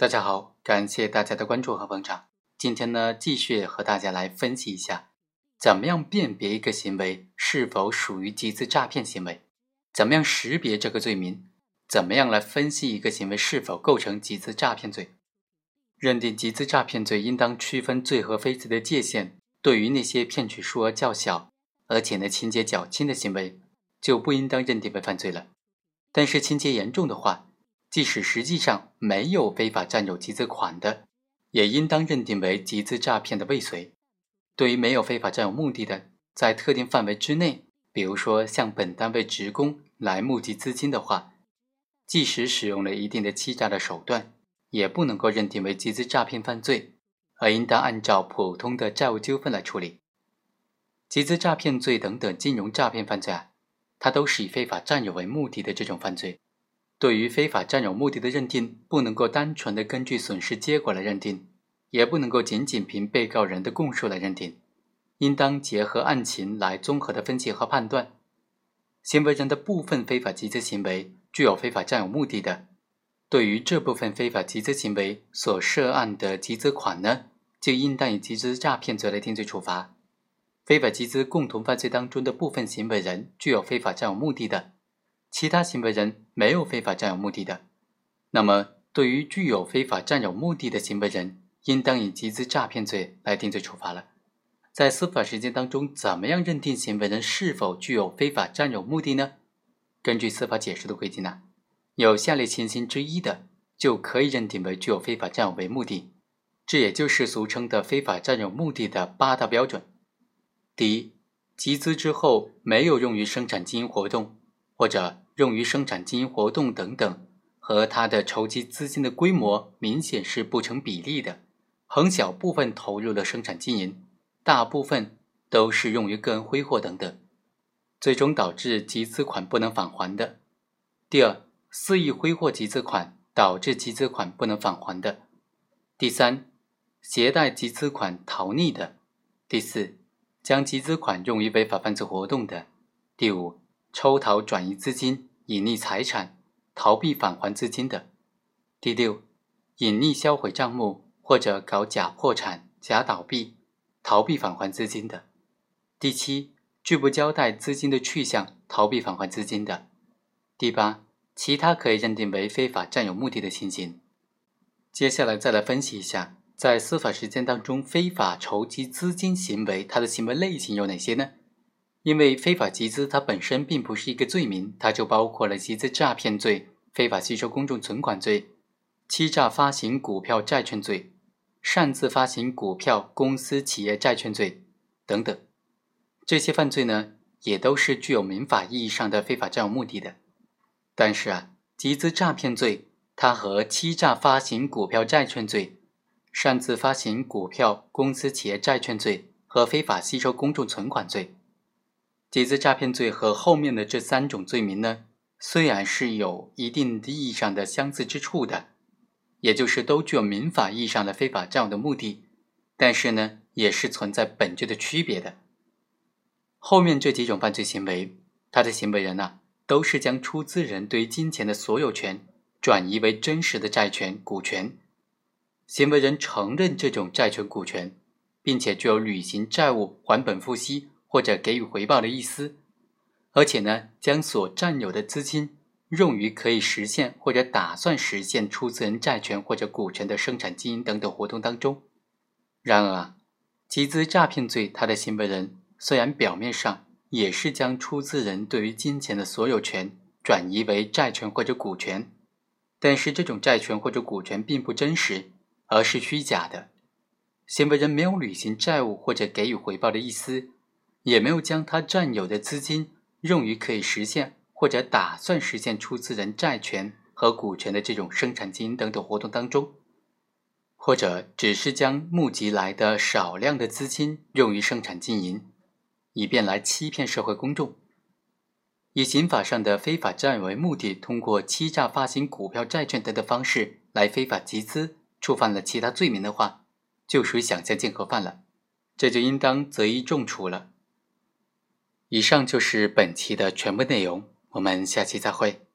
大家好，感谢大家的关注和捧场。今天呢，继续和大家来分析一下，怎么样辨别一个行为是否属于集资诈骗行为，怎么样识别这个罪名，怎么样来分析一个行为是否构成集资诈骗罪。认定集资诈骗罪，应当区分罪和非罪的界限。对于那些骗取数额较小，而且呢情节较轻的行为，就不应当认定为犯罪了。但是情节严重的话，即使实际上没有非法占有集资款的，也应当认定为集资诈骗的未遂。对于没有非法占有目的的，在特定范围之内，比如说向本单位职工来募集资金的话，即使使用了一定的欺诈的手段，也不能够认定为集资诈骗犯罪，而应当按照普通的债务纠纷来处理。集资诈骗罪等等金融诈骗犯罪啊，它都是以非法占有为目的的这种犯罪。对于非法占有目的的认定，不能够单纯的根据损失结果来认定，也不能够仅仅凭被告人的供述来认定，应当结合案情来综合的分析和判断。行为人的部分非法集资行为具有非法占有目的的，对于这部分非法集资行为所涉案的集资款呢，就应当以集资诈骗罪来定罪处罚。非法集资共同犯罪当中的部分行为人具有非法占有目的的。其他行为人没有非法占有目的的，那么对于具有非法占有目的的行为人，应当以集资诈骗罪来定罪处罚了。在司法实践当中，怎么样认定行为人是否具有非法占有目的呢？根据司法解释的规定呢，有下列情形之一的，就可以认定为具有非法占有为目的，这也就是俗称的非法占有目的的八大标准。第一，集资之后没有用于生产经营活动。或者用于生产经营活动等等，和他的筹集资金的规模明显是不成比例的，很小部分投入了生产经营，大部分都是用于个人挥霍等等，最终导致集资款不能返还的。第二，肆意挥霍集资款导致集资款不能返还的。第三，携带集资款逃匿的。第四，将集资款用于违法犯罪活动的。第五。抽逃转移资金、隐匿财产、逃避返还资金的；第六，隐匿销毁账目或者搞假破产、假倒闭、逃避返还资金的；第七，拒不交代资金的去向、逃避返还资金的；第八，其他可以认定为非法占有目的的情形。接下来再来分析一下，在司法实践当中，非法筹集资金行为，它的行为类型有哪些呢？因为非法集资，它本身并不是一个罪名，它就包括了集资诈骗罪、非法吸收公众存款罪、欺诈发行股票债券罪、擅自发行股票公司企业债券罪等等。这些犯罪呢，也都是具有民法意义上的非法占有目的的。但是啊，集资诈骗罪它和欺诈发行股票债券罪、擅自发行股票公司企业债券罪和非法吸收公众存款罪。集资诈骗罪和后面的这三种罪名呢，虽然是有一定意义上的相似之处的，也就是都具有民法意义上的非法占有的目的，但是呢，也是存在本质的区别的。后面这几种犯罪行为，他的行为人呢，都是将出资人对金钱的所有权转移为真实的债权、股权，行为人承认这种债权、股权，并且具有履行债务、还本付息。或者给予回报的意思，而且呢，将所占有的资金用于可以实现或者打算实现出资人债权或者股权的生产经营等等活动当中。然而啊，集资诈骗罪，他的行为人虽然表面上也是将出资人对于金钱的所有权转移为债权或者股权，但是这种债权或者股权并不真实，而是虚假的。行为人没有履行债务或者给予回报的意思。也没有将他占有的资金用于可以实现或者打算实现出资人债权和股权的这种生产经营等等活动当中，或者只是将募集来的少量的资金用于生产经营，以便来欺骗社会公众，以刑法上的非法占有为目的，通过欺诈发行股票、债券等的方式来非法集资，触犯了其他罪名的话，就属于想象竞合犯了，这就应当择一重处了。以上就是本期的全部内容，我们下期再会。